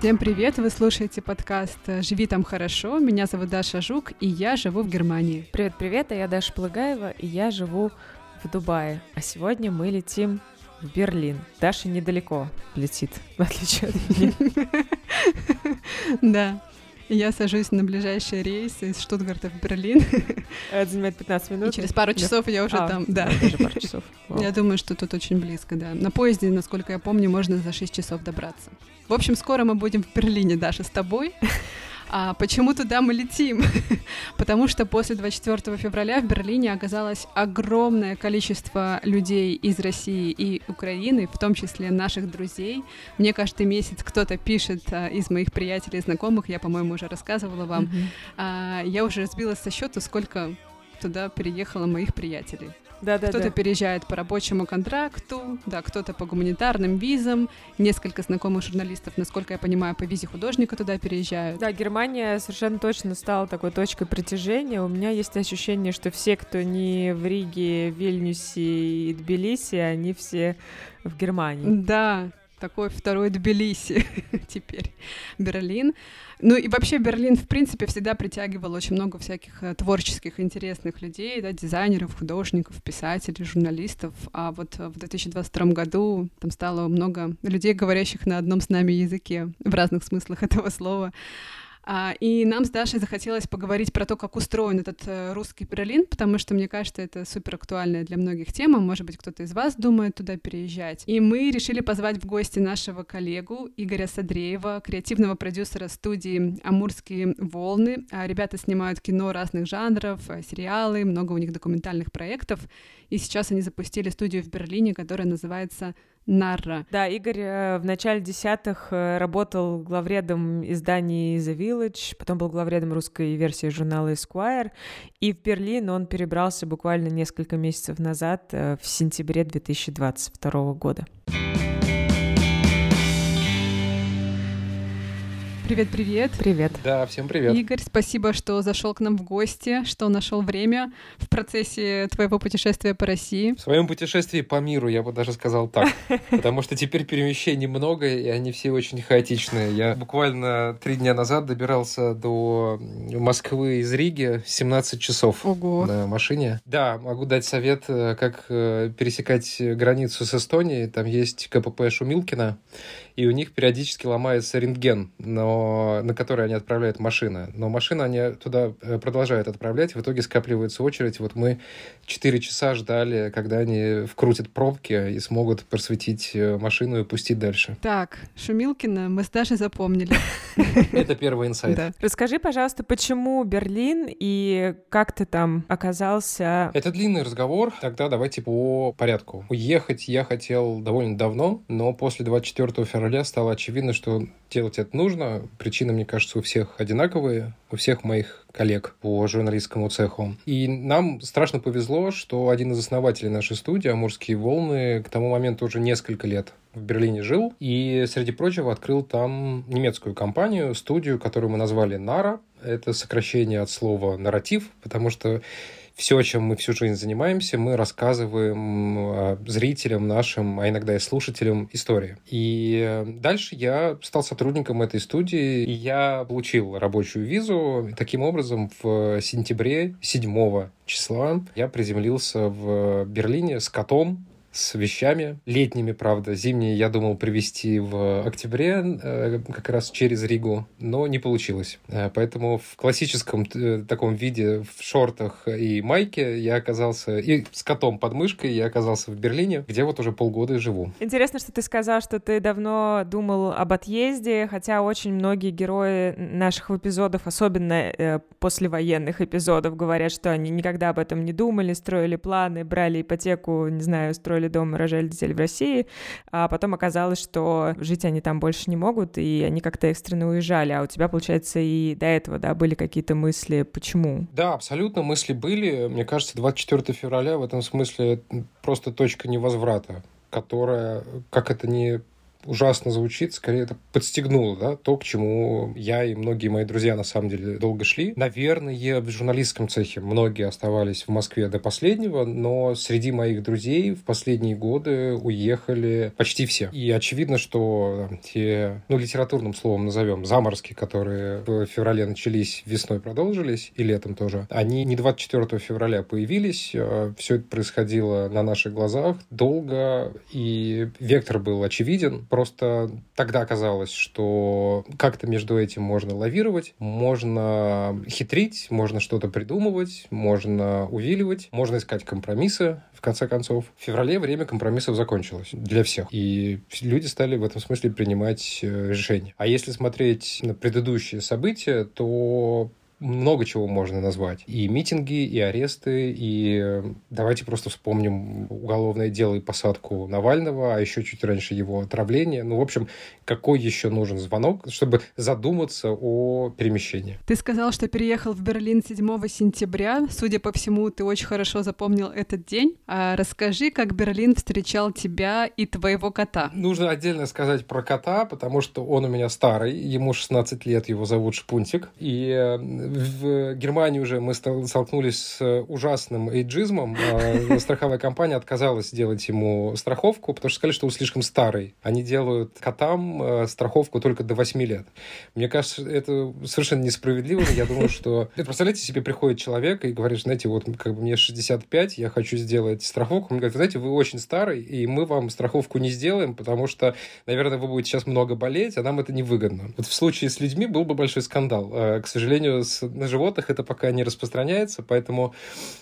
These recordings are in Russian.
Всем привет! Вы слушаете подкаст «Живи там хорошо». Меня зовут Даша Жук, и я живу в Германии. Привет-привет, а я Даша Плыгаева, и я живу в Дубае. А сегодня мы летим в Берлин. Даша недалеко летит, в отличие от меня. Да. Я сажусь на ближайший рейс из Штутгарта в Берлин. Это занимает 15 минут. И через пару часов я уже а, там, да. Даже пару часов. Я думаю, что тут очень близко, да. На поезде, насколько я помню, можно за 6 часов добраться. В общем, скоро мы будем в Берлине, Даша, с тобой. А почему туда мы летим? Потому что после 24 февраля в Берлине оказалось огромное количество людей из России и Украины, в том числе наших друзей. Мне каждый месяц кто-то пишет а, из моих приятелей и знакомых, я, по-моему, уже рассказывала вам. Mm-hmm. А, я уже сбилась со счета, сколько туда переехало моих приятелей. Да, да, кто-то да. переезжает по рабочему контракту, да, кто-то по гуманитарным визам, несколько знакомых журналистов, насколько я понимаю, по визе художника туда переезжают. Да, Германия совершенно точно стала такой точкой притяжения. У меня есть ощущение, что все, кто не в Риге, Вильнюсе и Тбилиси, они все в Германии. Да, такой второй Тбилиси теперь, Берлин. Ну и вообще Берлин, в принципе, всегда притягивал очень много всяких э, творческих, интересных людей, да, дизайнеров, художников, писателей, журналистов. А вот в 2022 году там стало много людей, говорящих на одном с нами языке, в разных смыслах этого слова. А, и нам с Дашей захотелось поговорить про то, как устроен этот э, русский Берлин, потому что, мне кажется, это супер актуальная для многих тема. Может быть, кто-то из вас думает туда переезжать. И мы решили позвать в гости нашего коллегу Игоря Садреева, креативного продюсера студии «Амурские волны». А, ребята снимают кино разных жанров, э, сериалы, много у них документальных проектов. И сейчас они запустили студию в Берлине, которая называется Нарра. Да, Игорь э, в начале десятых э, работал главредом изданий The Village, потом был главредом русской версии журнала Esquire, и в Берлин он перебрался буквально несколько месяцев назад, э, в сентябре 2022 года. Привет-привет. Привет. Да, всем привет. Игорь, спасибо, что зашел к нам в гости, что нашел время в процессе твоего путешествия по России. В своем путешествии по миру, я бы даже сказал так. Потому что теперь перемещений много, и они все очень хаотичные. Я буквально три дня назад добирался до Москвы из Риги 17 часов Ого. на машине. Да, могу дать совет, э, как э, пересекать границу с Эстонией. Там есть КПП Шумилкина, и у них периодически ломается рентген, но, на который они отправляют машины. Но машины они туда э, продолжают отправлять, в итоге скапливается очередь. Вот мы 4 часа ждали, когда они вкрутят пробки и смогут просветить э, машину и пустить дальше. Так, Шумилкина мы с Дашей запомнили. Это первый инсайт. Расскажи, пожалуйста, почему Берлин и как ты там оказался? Это длинный разговор. Тогда давайте по порядку. Уехать я хотел довольно давно, но после 24 февраля стало очевидно, что делать это нужно. Причины, мне кажется, у всех одинаковые, у всех моих коллег по журналистскому цеху. И нам страшно повезло, что один из основателей нашей студии, «Амурские волны», к тому моменту уже несколько лет в Берлине жил и, среди прочего, открыл там немецкую компанию, студию, которую мы назвали «Нара». Это сокращение от слова «нарратив», потому что все, чем мы всю жизнь занимаемся, мы рассказываем зрителям нашим, а иногда и слушателям истории. И дальше я стал сотрудником этой студии, и я получил рабочую визу. Таким образом, в сентябре 7 числа я приземлился в Берлине с котом, с вещами, летними, правда. Зимние я думал привезти в октябре, э, как раз через Ригу, но не получилось. Э, поэтому в классическом э, таком виде, в шортах и майке я оказался, и с котом под мышкой я оказался в Берлине, где вот уже полгода и живу. Интересно, что ты сказал, что ты давно думал об отъезде, хотя очень многие герои наших эпизодов, особенно послевоенных эпизодов, говорят, что они никогда об этом не думали, строили планы, брали ипотеку, не знаю, строили дом, рожали детей в России, а потом оказалось, что жить они там больше не могут, и они как-то экстренно уезжали, а у тебя, получается, и до этого, да, были какие-то мысли, почему? Да, абсолютно мысли были. Мне кажется, 24 февраля в этом смысле просто точка невозврата, которая, как это не ужасно звучит, скорее это подстегнуло, да, то, к чему я и многие мои друзья на самом деле долго шли. Наверное, в журналистском цехе многие оставались в Москве до последнего, но среди моих друзей в последние годы уехали почти все. И очевидно, что те, ну, литературным словом назовем, заморозки, которые в феврале начались, весной продолжились, и летом тоже, они не 24 февраля появились, а все это происходило на наших глазах долго, и вектор был очевиден. Просто тогда казалось, что как-то между этим можно лавировать, можно хитрить, можно что-то придумывать, можно увиливать, можно искать компромиссы, в конце концов. В феврале время компромиссов закончилось для всех. И люди стали в этом смысле принимать э, решения. А если смотреть на предыдущие события, то много чего можно назвать. И митинги, и аресты, и давайте просто вспомним уголовное дело и посадку Навального, а еще чуть раньше его отравление. Ну, в общем, какой еще нужен звонок, чтобы задуматься о перемещении? Ты сказал, что переехал в Берлин 7 сентября. Судя по всему, ты очень хорошо запомнил этот день. А расскажи, как Берлин встречал тебя и твоего кота. Нужно отдельно сказать про кота, потому что он у меня старый, ему 16 лет, его зовут Шпунтик. И э, в Германии уже мы столкнулись с ужасным эйджизмом. А страховая компания отказалась делать ему страховку, потому что сказали, что он слишком старый. Они делают котам э, страховку только до 8 лет. Мне кажется, это совершенно несправедливо. Я думаю, что... Представляете, себе приходит человек и говорит, знаете, вот как бы мне 65, я хочу сделать страховку. Он говорит, знаете, вы очень старый, и мы вам страховку не сделаем, потому что, наверное, вы будете сейчас много болеть, а нам это невыгодно. Вот в случае с людьми был бы большой скандал. Э, к сожалению, с на животных это пока не распространяется, поэтому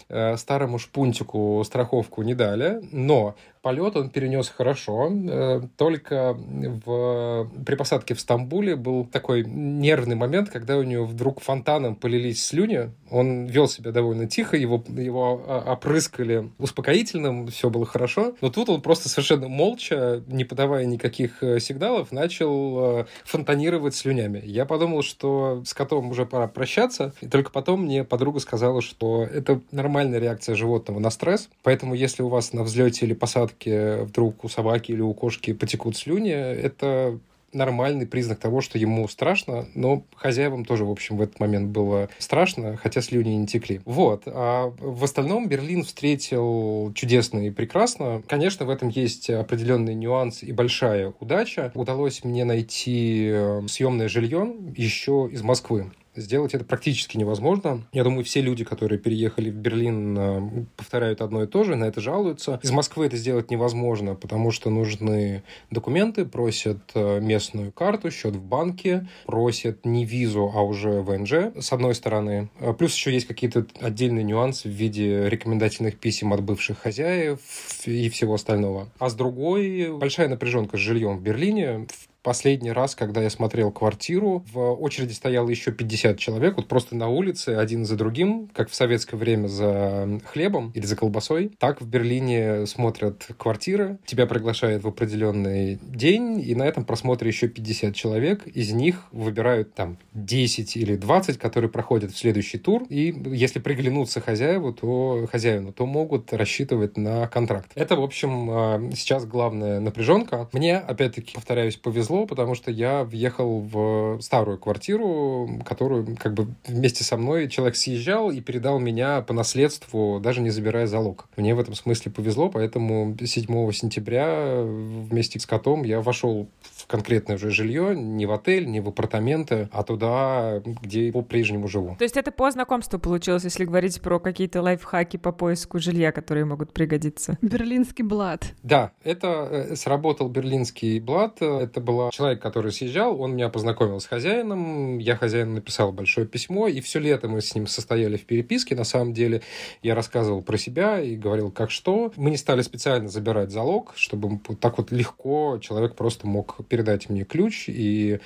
э, старому шпунтику страховку не дали. Но полет он перенес хорошо. Э, только в, при посадке в Стамбуле был такой нервный момент, когда у него вдруг фонтаном полились слюни. Он вел себя довольно тихо, его, его опрыскали успокоительным, все было хорошо. Но тут он просто совершенно молча, не подавая никаких э, сигналов, начал э, фонтанировать слюнями. Я подумал, что с котом уже пора прощаться. И только потом мне подруга сказала, что это нормальная реакция животного на стресс. Поэтому если у вас на взлете или посадке порядке вдруг у собаки или у кошки потекут слюни, это нормальный признак того, что ему страшно, но хозяевам тоже, в общем, в этот момент было страшно, хотя слюни не текли. Вот. А в остальном Берлин встретил чудесно и прекрасно. Конечно, в этом есть определенный нюанс и большая удача. Удалось мне найти э, съемное жилье еще из Москвы. Сделать это практически невозможно. Я думаю, все люди, которые переехали в Берлин, э, повторяют одно и то же, на это жалуются. Из Москвы это сделать невозможно, потому что нужны документы, просят э, местную карту, счет в банке, просят не визу, а уже ВНЖ, с одной стороны. Э, плюс еще есть какие-то отдельные нюансы в виде рекомендательных писем от бывших хозяев и всего остального. А с другой, большая напряженка с жильем в Берлине. В Последний раз, когда я смотрел квартиру, в очереди стояло еще 50 человек, вот просто на улице, один за другим, как в советское время за хлебом или за колбасой. Так в Берлине смотрят квартиры, тебя приглашают в определенный день, и на этом просмотре еще 50 человек. Из них выбирают там 10 или 20, которые проходят в следующий тур, и если приглянутся хозяеву, то хозяину, то могут рассчитывать на контракт. Это, в общем, а, сейчас главная напряженка. Мне, опять-таки, повторяюсь, повезло повезло, потому что я въехал в старую квартиру, которую как бы вместе со мной человек съезжал и передал меня по наследству, даже не забирая залог. Мне в этом смысле повезло, поэтому 7 сентября вместе с котом я вошел в конкретное уже жилье, не в отель, не в апартаменты, а туда, где по-прежнему живу. То есть это по знакомству получилось, если говорить про какие-то лайфхаки по поиску жилья, которые могут пригодиться? Берлинский блат. Да, это э, сработал берлинский блат. Это был человек, который съезжал, он меня познакомил с хозяином, я хозяину написал большое письмо, и все лето мы с ним состояли в переписке. На самом деле я рассказывал про себя и говорил, как что. Мы не стали специально забирать залог, чтобы так вот легко человек просто мог передать мне ключ и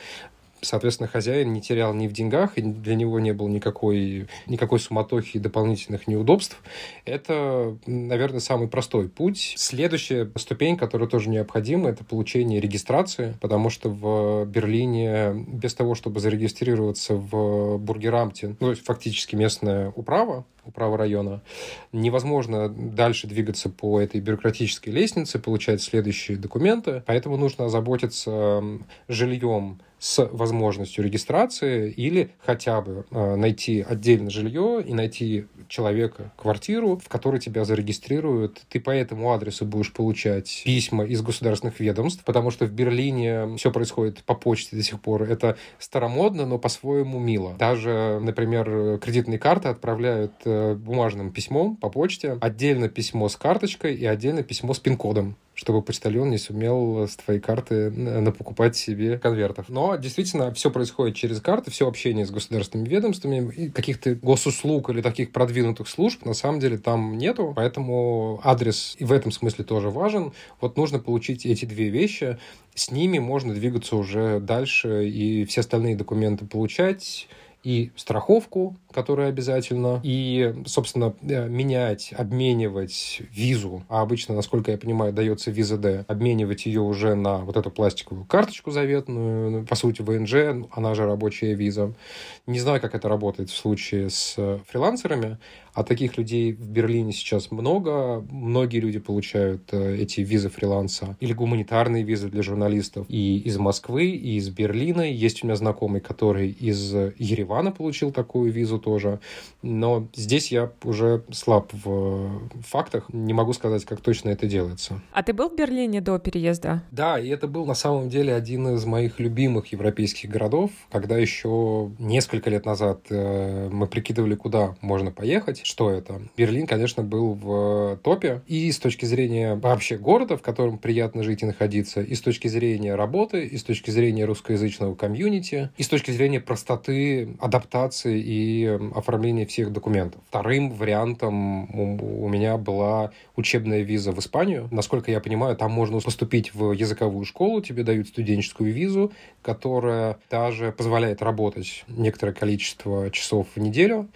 Соответственно, хозяин не терял ни в деньгах, и для него не было никакой, никакой суматохи и дополнительных неудобств. Это, наверное, самый простой путь. Следующая ступень, которая тоже необходима, это получение регистрации, потому что в Берлине без того, чтобы зарегистрироваться в Бургерамте, ну, фактически местная управа, управа района, невозможно дальше двигаться по этой бюрократической лестнице, получать следующие документы, поэтому нужно озаботиться жильем с возможностью регистрации или хотя бы э, найти отдельно жилье и найти человека, квартиру, в которой тебя зарегистрируют. Ты по этому адресу будешь получать письма из государственных ведомств, потому что в Берлине все происходит по почте до сих пор. Это старомодно, но по-своему мило. Даже, например, кредитные карты отправляют э, бумажным письмом по почте, отдельно письмо с карточкой и отдельно письмо с пин-кодом чтобы почтальон не сумел с твоей карты напокупать себе конвертов. Но действительно все происходит через карты, все общение с государственными ведомствами, каких-то госуслуг или таких продвинутых служб на самом деле там нету, поэтому адрес и в этом смысле тоже важен. Вот нужно получить эти две вещи, с ними можно двигаться уже дальше и все остальные документы получать, и страховку, которая обязательно, и, собственно, э, менять, обменивать визу, а обычно, насколько я понимаю, дается виза D, обменивать ее уже на вот эту пластиковую карточку заветную, ну, по сути, ВНЖ, она же рабочая виза. Не знаю, как это работает в случае с э, фрилансерами, а таких людей в Берлине сейчас много. Многие люди получают э, эти визы фриланса или гуманитарные визы для журналистов и из Москвы, и из Берлина. Есть у меня знакомый, который из Еревана получил такую визу тоже. Но здесь я уже слаб в фактах. Не могу сказать, как точно это делается. А ты был в Берлине до переезда? Да, и это был на самом деле один из моих любимых европейских городов, когда еще несколько лет назад э, мы прикидывали, куда можно поехать что это. Берлин, конечно, был в топе и с точки зрения вообще города, в котором приятно жить и находиться, и с точки зрения работы, и с точки зрения русскоязычного комьюнити, и с точки зрения простоты, адаптации и оформления всех документов. Вторым вариантом у меня была учебная виза в Испанию. Насколько я понимаю, там можно поступить в языковую школу, тебе дают студенческую визу, которая даже позволяет работать некоторое количество часов в неделю.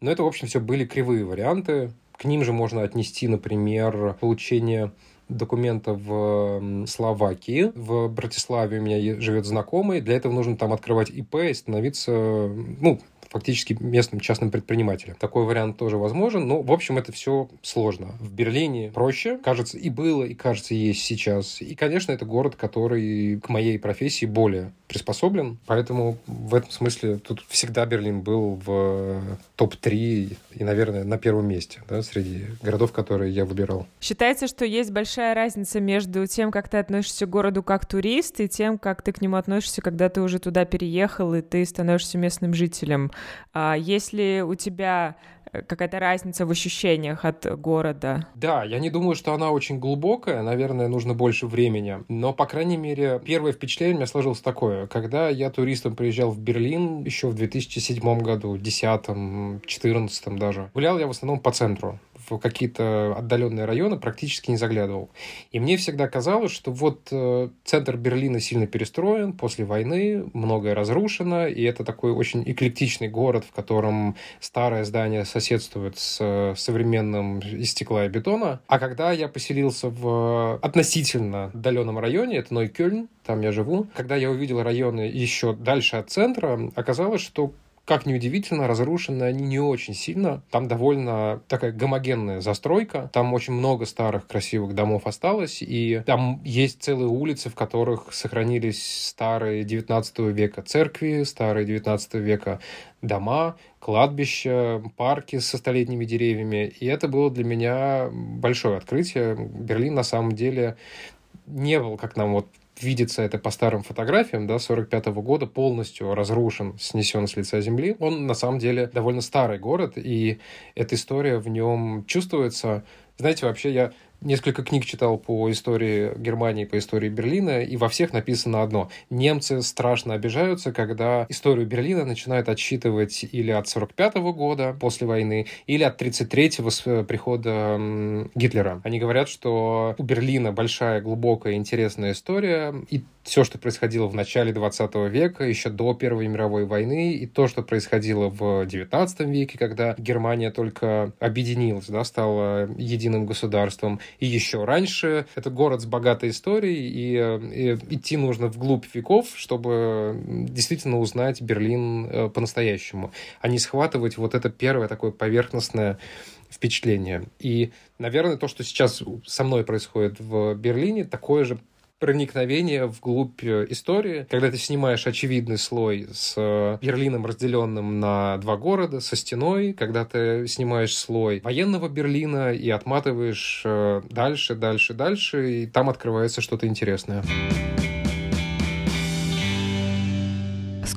Но это, в общем, все были кривые варианты. К ним же можно отнести, например, получение документа в Словакии. В Братиславе у меня живет знакомый. Для этого нужно там открывать ИП и становиться, ну, фактически местным частным предпринимателем. Такой вариант тоже возможен, но, в общем, это все сложно. В Берлине проще, кажется, и было, и кажется, есть сейчас. И, конечно, это город, который к моей профессии более приспособлен, поэтому в этом смысле тут всегда Берлин был в топ-3 и, наверное, на первом месте да, среди городов, которые я выбирал. Считается, что есть большая разница между тем, как ты относишься к городу как турист, и тем, как ты к нему относишься, когда ты уже туда переехал, и ты становишься местным жителем. А если у тебя э, какая-то разница в ощущениях от города? Да, я не думаю, что она очень глубокая, наверное, нужно больше времени, но, по крайней мере, первое впечатление у меня сложилось такое. Когда я туристом приезжал в Берлин еще в 2007 году, 2010, 2014 даже, гулял я в основном по центру в какие-то отдаленные районы практически не заглядывал. И мне всегда казалось, что вот э, центр Берлина сильно перестроен после войны, многое разрушено, и это такой очень эклектичный город, в котором старое здание соседствует с э, современным из стекла и бетона. А когда я поселился в относительно отдаленном районе, это Нойкёльн, там я живу, когда я увидел районы еще дальше от центра, оказалось, что как ни удивительно, разрушены они не очень сильно. Там довольно такая гомогенная застройка. Там очень много старых красивых домов осталось. И там есть целые улицы, в которых сохранились старые 19 века церкви, старые 19 века дома, кладбища, парки со столетними деревьями. И это было для меня большое открытие. Берлин на самом деле не был, как нам вот видится это по старым фотографиям, да, 45 -го года, полностью разрушен, снесен с лица земли. Он, на самом деле, довольно старый город, и эта история в нем чувствуется. Знаете, вообще я несколько книг читал по истории Германии, по истории Берлина, и во всех написано одно. Немцы страшно обижаются, когда историю Берлина начинают отсчитывать или от 45 -го года после войны, или от 33-го с э, прихода Гитлера. Они говорят, что у Берлина большая, глубокая, интересная история, и все, что происходило в начале 20 века, еще до Первой мировой войны, и то, что происходило в 19 веке, когда Германия только объединилась, да, стала единым государством, и еще раньше. Это город с богатой историей, и, и идти нужно вглубь веков, чтобы действительно узнать Берлин э, по-настоящему, а не схватывать вот это первое такое поверхностное впечатление. И, наверное, то, что сейчас со мной происходит в Берлине, такое же проникновение вглубь э, истории, когда ты снимаешь очевидный слой с э, Берлином, разделенным на два города, со стеной, когда ты снимаешь слой военного Берлина и отматываешь э, дальше, дальше, дальше, и там открывается что-то интересное.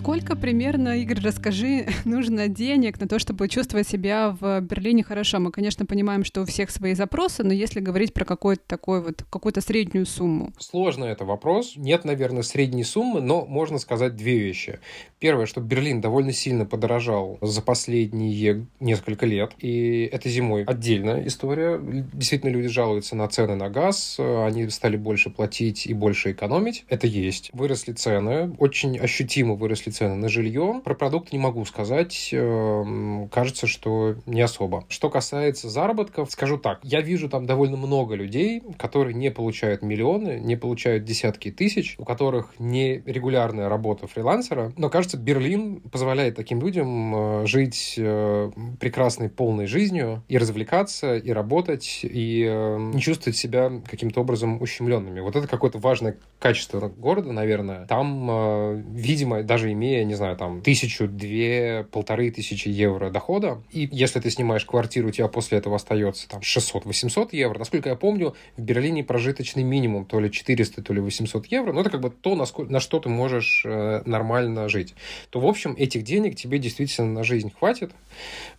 Сколько примерно, Игорь, расскажи, нужно денег на то, чтобы чувствовать себя в Берлине хорошо? Мы, конечно, понимаем, что у всех свои запросы, но если говорить про какой-то такой вот, какую-то среднюю сумму. Сложно это вопрос. Нет, наверное, средней суммы, но можно сказать две вещи. Первое, что Берлин довольно сильно подорожал за последние несколько лет, и это зимой отдельная история. Действительно, люди жалуются на цены на газ, они стали больше платить и больше экономить. Это есть. Выросли цены, очень ощутимо выросли цены на жилье. Про продукты не могу сказать. Эм, кажется, что не особо. Что касается заработков, скажу так. Я вижу там довольно много людей, которые не получают миллионы, не получают десятки тысяч, у которых не регулярная работа фрилансера. Но кажется, Берлин позволяет таким людям э, жить э, прекрасной полной жизнью и развлекаться, и работать, и э, не чувствовать себя каким-то образом ущемленными. Вот это какое-то важное качество города, наверное. Там, видимо, даже имея имея, не знаю, там, тысячу, две, полторы тысячи евро дохода, и если ты снимаешь квартиру, у тебя после этого остается там 600-800 евро. Насколько я помню, в Берлине прожиточный минимум то ли 400, то ли 800 евро, но это как бы то, на, сколько, на что ты можешь э, нормально жить. То, в общем, этих денег тебе действительно на жизнь хватит,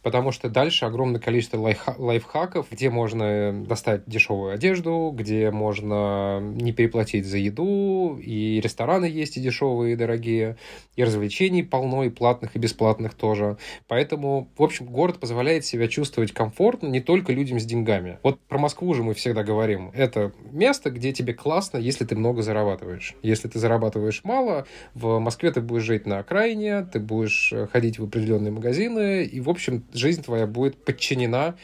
потому что дальше огромное количество лайфха- лайфхаков, где можно достать дешевую одежду, где можно не переплатить за еду, и рестораны есть и дешевые, и дорогие, и развлечений полно, и платных, и бесплатных тоже. Поэтому, в общем, город позволяет себя чувствовать комфортно не только людям с деньгами. Вот про Москву же мы всегда говорим. Это место, где тебе классно, если ты много зарабатываешь. Если ты зарабатываешь мало, в Москве ты будешь жить на окраине, ты будешь э, ходить в определенные магазины, и, в общем, жизнь твоя будет подчинена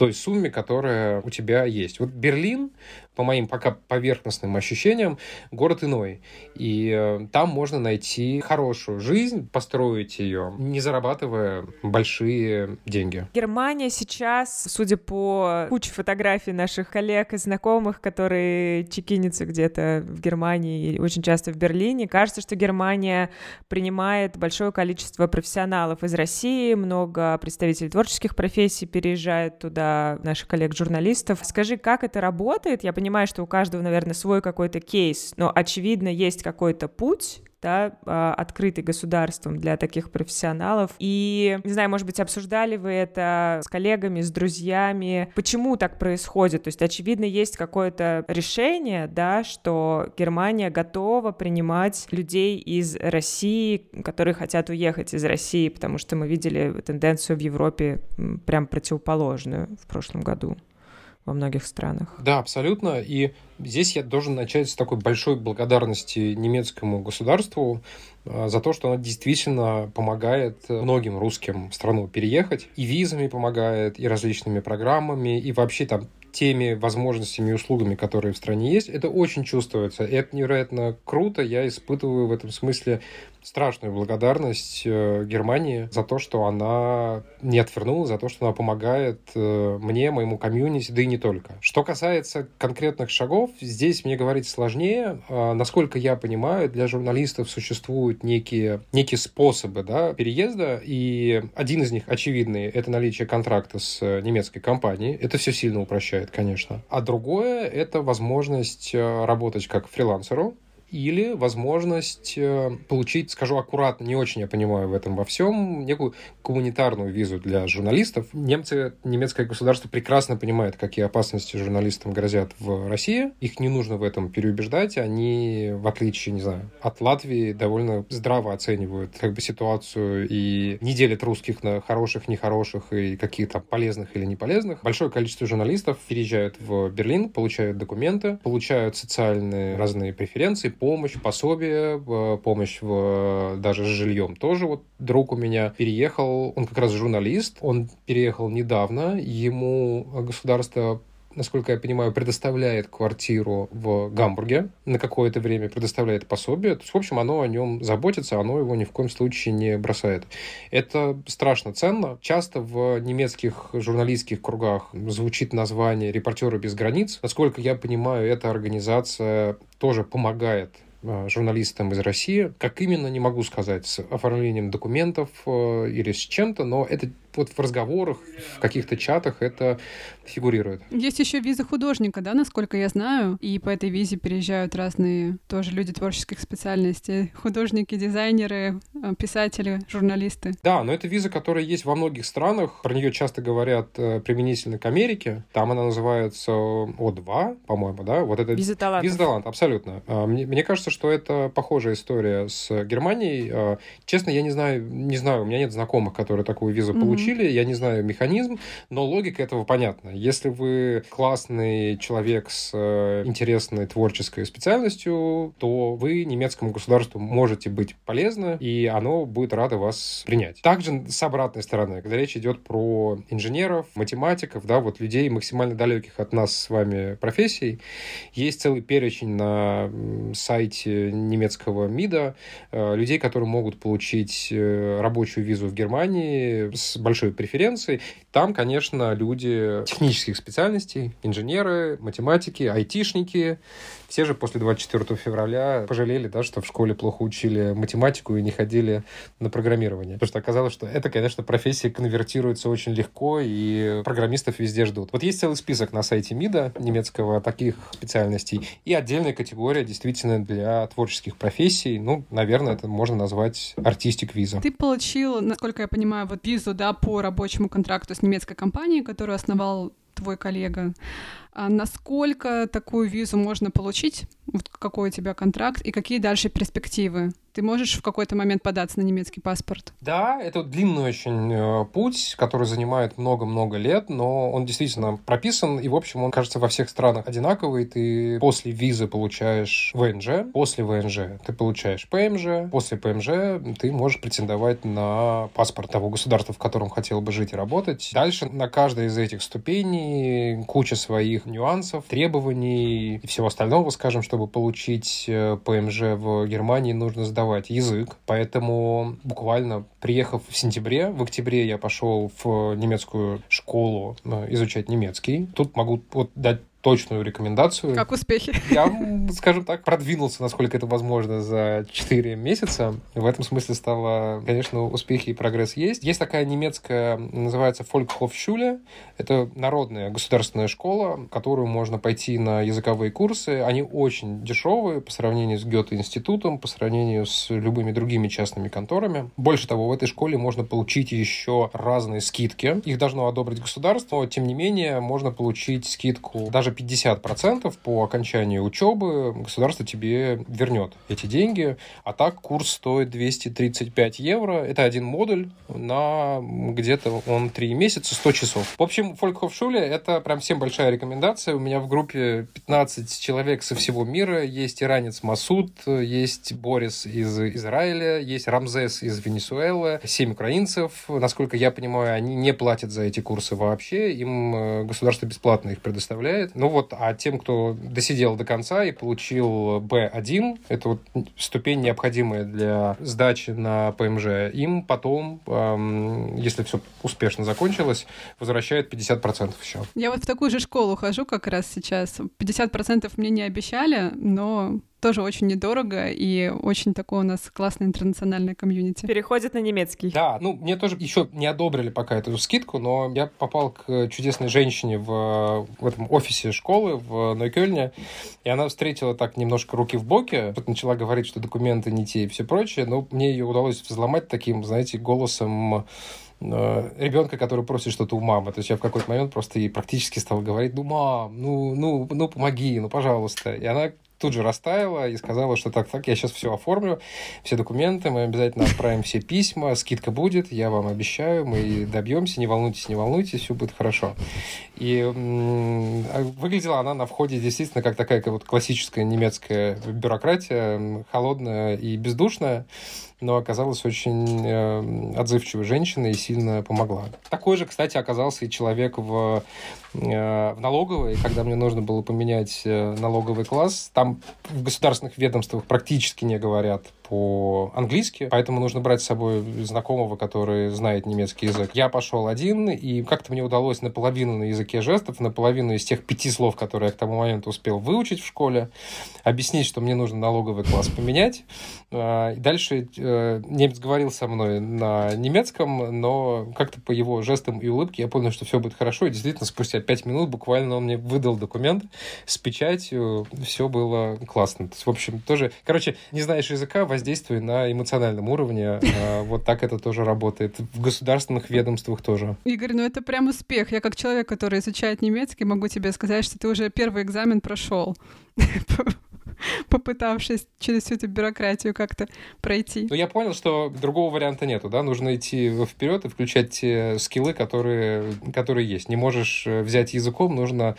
той сумме, которая у тебя есть. Вот Берлин, по моим пока поверхностным ощущениям, город иной. И э, там можно найти хорошую жизнь, построить ее, не зарабатывая большие деньги. Германия сейчас, судя по куче фотографий наших коллег и знакомых, которые чекинятся где-то в Германии и очень часто в Берлине, кажется, что Германия принимает большое количество профессионалов из России, много представителей творческих профессий переезжают туда, наших коллег-журналистов. Скажи, как это работает? Я понимаю, что у каждого, наверное, свой какой-то кейс, но, очевидно, есть какой-то путь, да, а, открытый государством для таких профессионалов. И, не знаю, может быть, обсуждали вы это с коллегами, с друзьями, почему так происходит? То есть, очевидно, есть какое-то решение, да, что Германия готова принимать людей из России, которые хотят уехать из России, потому что мы видели тенденцию в Европе прям противоположную в прошлом году во многих странах. Да, абсолютно. И здесь я должен начать с такой большой благодарности немецкому государству а, за то, что оно действительно помогает многим русским в страну переехать. И визами помогает, и различными программами, и вообще там теми возможностями и услугами, которые в стране есть, это очень чувствуется. И это невероятно круто. Я испытываю в этом смысле страшную благодарность э, Германии за то, что она не отвернула, за то, что она помогает э, мне, моему комьюнити, да и не только. Что касается конкретных шагов, здесь мне говорить сложнее. А, насколько я понимаю, для журналистов существуют некие, некие способы да, переезда, и один из них очевидный — это наличие контракта с э, немецкой компанией. Это все сильно упрощает, конечно. А другое — это возможность работать как фрилансеру, или возможность э, получить, скажу аккуратно, не очень я понимаю в этом во всем, некую гуманитарную визу для журналистов. Немцы, немецкое государство прекрасно понимает, какие опасности журналистам грозят в России. Их не нужно в этом переубеждать. Они, в отличие, не знаю, от Латвии, довольно здраво оценивают как бы ситуацию и не делят русских на хороших, нехороших и какие-то полезных или неполезных. Большое количество журналистов переезжают в Берлин, получают документы, получают социальные разные преференции, помощь, пособие, помощь в, даже с жильем тоже. Вот друг у меня переехал, он как раз журналист, он переехал недавно, ему государство насколько я понимаю, предоставляет квартиру в Гамбурге на какое-то время, предоставляет пособие. То есть, в общем, оно о нем заботится, оно его ни в коем случае не бросает. Это страшно ценно. Часто в немецких журналистских кругах звучит название «Репортеры без границ». Насколько я понимаю, эта организация тоже помогает Э, журналистам из России. Как именно, не могу сказать, с оформлением документов э, или с чем-то, но это вот в разговорах, в каких-то чатах это фигурирует. Есть еще виза художника, да, насколько я знаю, и по этой визе переезжают разные тоже люди творческих специальностей, художники, дизайнеры, э, писатели, журналисты. Да, но это виза, которая есть во многих странах, про нее часто говорят применительно к Америке, там она называется О2, по-моему, да, вот это... Виза талант. Виза талант, абсолютно. Мне, мне кажется, что это похожая история с Германией. Честно, я не знаю, не знаю, у меня нет знакомых, которые такую визу mm-hmm. получили, я не знаю механизм, но логика этого понятна. Если вы классный человек с э, интересной творческой специальностью, то вы немецкому государству можете быть полезны, и оно будет радо вас принять. Также с обратной стороны, когда речь идет про инженеров, математиков, да, вот людей максимально далеких от нас с вами профессий, есть целый перечень на сайте немецкого МИДа э, людей, которые могут получить э, рабочую визу в Германии с большой преференцией. Там, конечно, люди технических специальностей, инженеры, математики, айтишники, все же после 24 февраля пожалели, да, что в школе плохо учили математику и не ходили на программирование. Потому что оказалось, что это, конечно, профессия конвертируется очень легко, и программистов везде ждут. Вот есть целый список на сайте МИДа немецкого таких специальностей, и отдельная категория действительно для творческих профессий. Ну, наверное, это можно назвать артистик виза. Ты получил, насколько я понимаю, вот визу, да, по рабочему контракту с немецкой компанией, которую основал твой коллега. А насколько такую визу можно получить? Вот какой у тебя контракт и какие дальше перспективы? Ты можешь в какой-то момент податься на немецкий паспорт? Да, это длинный очень э, путь, который занимает много-много лет, но он действительно прописан, и, в общем, он, кажется, во всех странах одинаковый. Ты после визы получаешь ВНЖ, после ВНЖ ты получаешь ПМЖ, после ПМЖ ты можешь претендовать на паспорт того государства, в котором хотел бы жить и работать. Дальше на каждой из этих ступеней куча своих нюансов, требований и всего остального, скажем, чтобы получить э, ПМЖ в Германии, нужно преподавать язык, поэтому буквально приехав в сентябре, в октябре я пошел в немецкую школу э, изучать немецкий. Тут могу вот дать точную рекомендацию. Как успехи? Я, скажем так, продвинулся, насколько это возможно, за 4 месяца. В этом смысле стало, конечно, успехи и прогресс есть. Есть такая немецкая, называется Volkhofschule. Это народная государственная школа, в которую можно пойти на языковые курсы. Они очень дешевые по сравнению с Гёте-институтом, по сравнению с любыми другими частными конторами. Больше того, в этой школе можно получить еще разные скидки. Их должно одобрить государство, но, тем не менее, можно получить скидку даже даже 50% по окончании учебы государство тебе вернет эти деньги. А так курс стоит 235 евро. Это один модуль на где-то он 3 месяца, 100 часов. В общем, Фолькхофшуле это прям всем большая рекомендация. У меня в группе 15 человек со всего мира. Есть иранец Масуд, есть Борис из Израиля, есть Рамзес из Венесуэлы, 7 украинцев. Насколько я понимаю, они не платят за эти курсы вообще. Им э, государство бесплатно их предоставляет. Ну вот, а тем, кто досидел до конца и получил B1, это вот ступень необходимая для сдачи на ПМЖ, им потом, эм, если все успешно закончилось, возвращают 50% еще. Я вот в такую же школу хожу как раз сейчас. 50% мне не обещали, но тоже очень недорого и очень такое у нас классное интернациональное комьюнити. Переходит на немецкий. Да, ну мне тоже еще не одобрили пока эту скидку, но я попал к чудесной женщине в, в этом офисе школы в Нойкёльне, и она встретила так немножко руки в боки, тут начала говорить, что документы не те и все прочее, но мне ее удалось взломать таким, знаете, голосом Э, ребенка, который просит что-то у мамы. То есть я в какой-то момент просто ей практически стал говорить, ну, мам, ну, ну, ну, помоги, ну, пожалуйста. И она тут же растаяла и сказала, что так, так, я сейчас все оформлю, все документы, мы обязательно отправим все письма, скидка будет, я вам обещаю, мы добьемся, не волнуйтесь, не волнуйтесь, все будет хорошо. И а выглядела она на входе действительно как такая как вот классическая немецкая бюрократия, холодная и бездушная но оказалась очень э, отзывчивой женщиной и сильно помогла. Такой же, кстати, оказался и человек в, в налоговой, когда мне нужно было поменять э, налоговый класс. Там в государственных ведомствах практически не говорят по-английски, поэтому нужно брать с собой знакомого, который знает немецкий язык. Я пошел один, и как-то мне удалось наполовину на языке жестов, наполовину из тех пяти слов, которые я к тому моменту успел выучить в школе, объяснить, что мне нужно налоговый класс поменять. А, и дальше э, немец говорил со мной на немецком, но как-то по его жестам и улыбке я понял, что все будет хорошо, и действительно спустя пять минут буквально он мне выдал документ с печатью, все было классно. То есть, в общем, тоже, короче, не знаешь языка, воздействие на эмоциональном уровне. А, вот так это тоже работает. В государственных ведомствах тоже. Игорь, ну это прям успех. Я как человек, который изучает немецкий, могу тебе сказать, что ты уже первый экзамен прошел попытавшись через всю эту бюрократию как-то пройти. Ну, я понял, что другого варианта нету, да, нужно идти вперед и включать те скиллы, которые, которые есть. Не можешь э, взять языком, нужно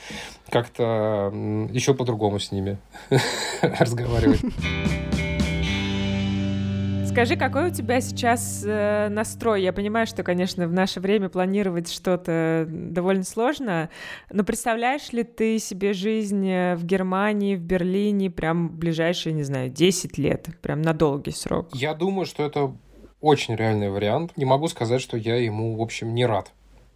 как-то еще по-другому с ними разговаривать. Скажи, какой у тебя сейчас э, настрой? Я понимаю, что, конечно, в наше время планировать что-то довольно сложно, но представляешь ли ты себе жизнь э, в Германии, в Берлине прям ближайшие, не знаю, 10 лет, прям на долгий срок? Я думаю, что это очень реальный вариант. Не могу сказать, что я ему, в общем, не рад.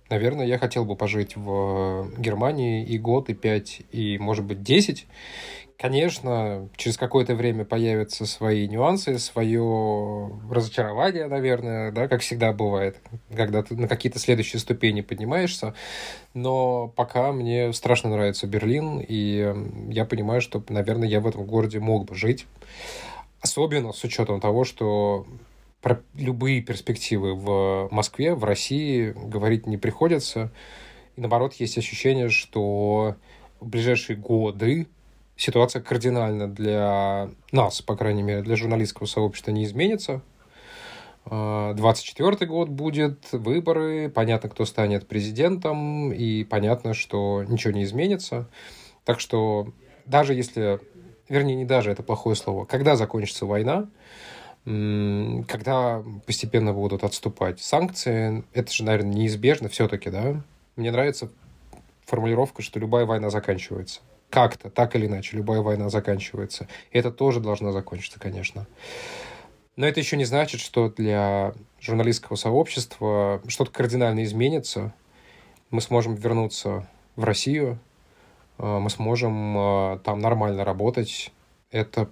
Наверное, я хотел бы пожить в Германии и год, и пять, и, может быть, десять. Конечно, через какое-то время появятся свои нюансы, свое разочарование, наверное, да, как всегда бывает, когда ты на какие-то следующие ступени поднимаешься. Но пока мне страшно нравится Берлин, и я понимаю, что, наверное, я в этом городе мог бы жить. Особенно с учетом того, что про любые перспективы в Москве, в России говорить не приходится. И наоборот, есть ощущение, что в ближайшие годы ситуация кардинально для нас, по крайней мере, для журналистского сообщества не изменится. 24 а, год будет, выборы, понятно, кто станет президентом, и понятно, что ничего не изменится. Так что даже если, вернее, не даже, это плохое слово, когда закончится война, когда постепенно будут отступать санкции, это же, наверное, неизбежно все-таки, да? Мне нравится формулировка, что любая война заканчивается как-то, так или иначе, любая война заканчивается. И это тоже должно закончиться, конечно. Но это еще не значит, что для журналистского сообщества что-то кардинально изменится. Мы сможем вернуться в Россию, э, мы сможем э, там нормально работать. Это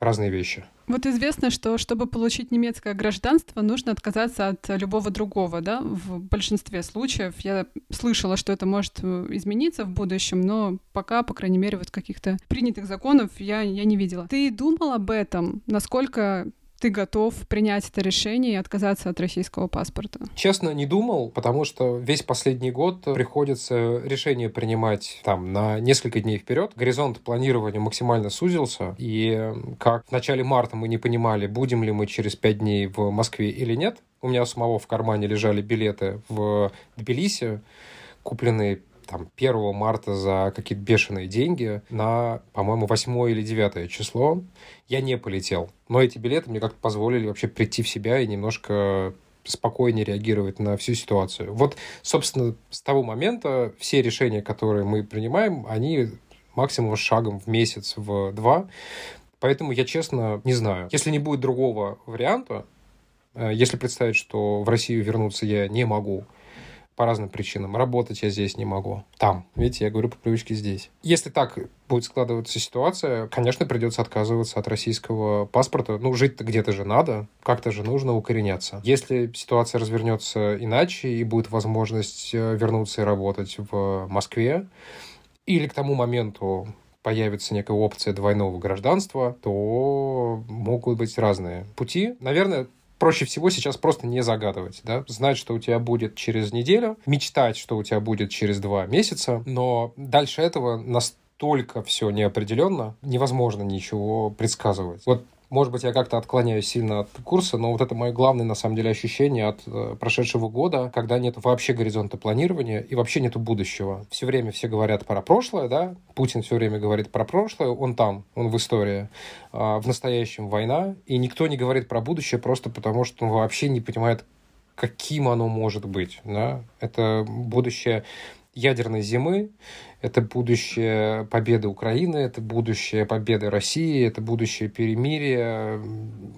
разные вещи. Вот известно, что чтобы получить немецкое гражданство, нужно отказаться от любого другого, да, в большинстве случаев. Я слышала, что это может э, измениться в будущем, но пока, по крайней мере, вот каких-то принятых законов я, я не видела. Ты думал об этом? Насколько ты готов принять это решение и отказаться от российского паспорта? Честно, не думал, потому что весь последний год приходится решение принимать там на несколько дней вперед. Горизонт планирования максимально сузился, и как в начале марта мы не понимали, будем ли мы через пять дней в Москве или нет. У меня самого в кармане лежали билеты в Тбилиси, купленные там 1 марта за какие-то бешеные деньги на, по-моему, 8 или 9 число. Я не полетел. Но эти билеты мне как-то позволили вообще прийти в себя и немножко спокойнее реагировать на всю ситуацию. Вот, собственно, с того момента все решения, которые мы принимаем, они максимум шагом в месяц, в два. Поэтому я, честно, не знаю. Если не будет другого варианта, э, если представить, что в Россию вернуться я не могу, по разным причинам. Работать я здесь не могу. Там. Видите, я говорю по привычке здесь. Если так будет складываться ситуация, конечно, придется отказываться от российского паспорта. Ну, жить-то где-то же надо, как-то же нужно укореняться. Если ситуация развернется иначе и будет возможность э, вернуться и работать в Москве, или к тому моменту появится некая опция двойного гражданства, то могут быть разные пути. Наверное, проще всего сейчас просто не загадывать, да, знать, что у тебя будет через неделю, мечтать, что у тебя будет через два месяца, но дальше этого настолько все неопределенно, невозможно ничего предсказывать. Вот может быть, я как-то отклоняюсь сильно от курса, но вот это мое главное, на самом деле, ощущение от э, прошедшего года, когда нет вообще горизонта планирования и вообще нету будущего. Все время все говорят про прошлое, да, Путин все время говорит про прошлое, он там, он в истории, а в настоящем война, и никто не говорит про будущее просто потому, что он вообще не понимает, каким оно может быть. Да? Это будущее ядерной зимы, это будущее победы Украины, это будущее победы России, это будущее перемирия.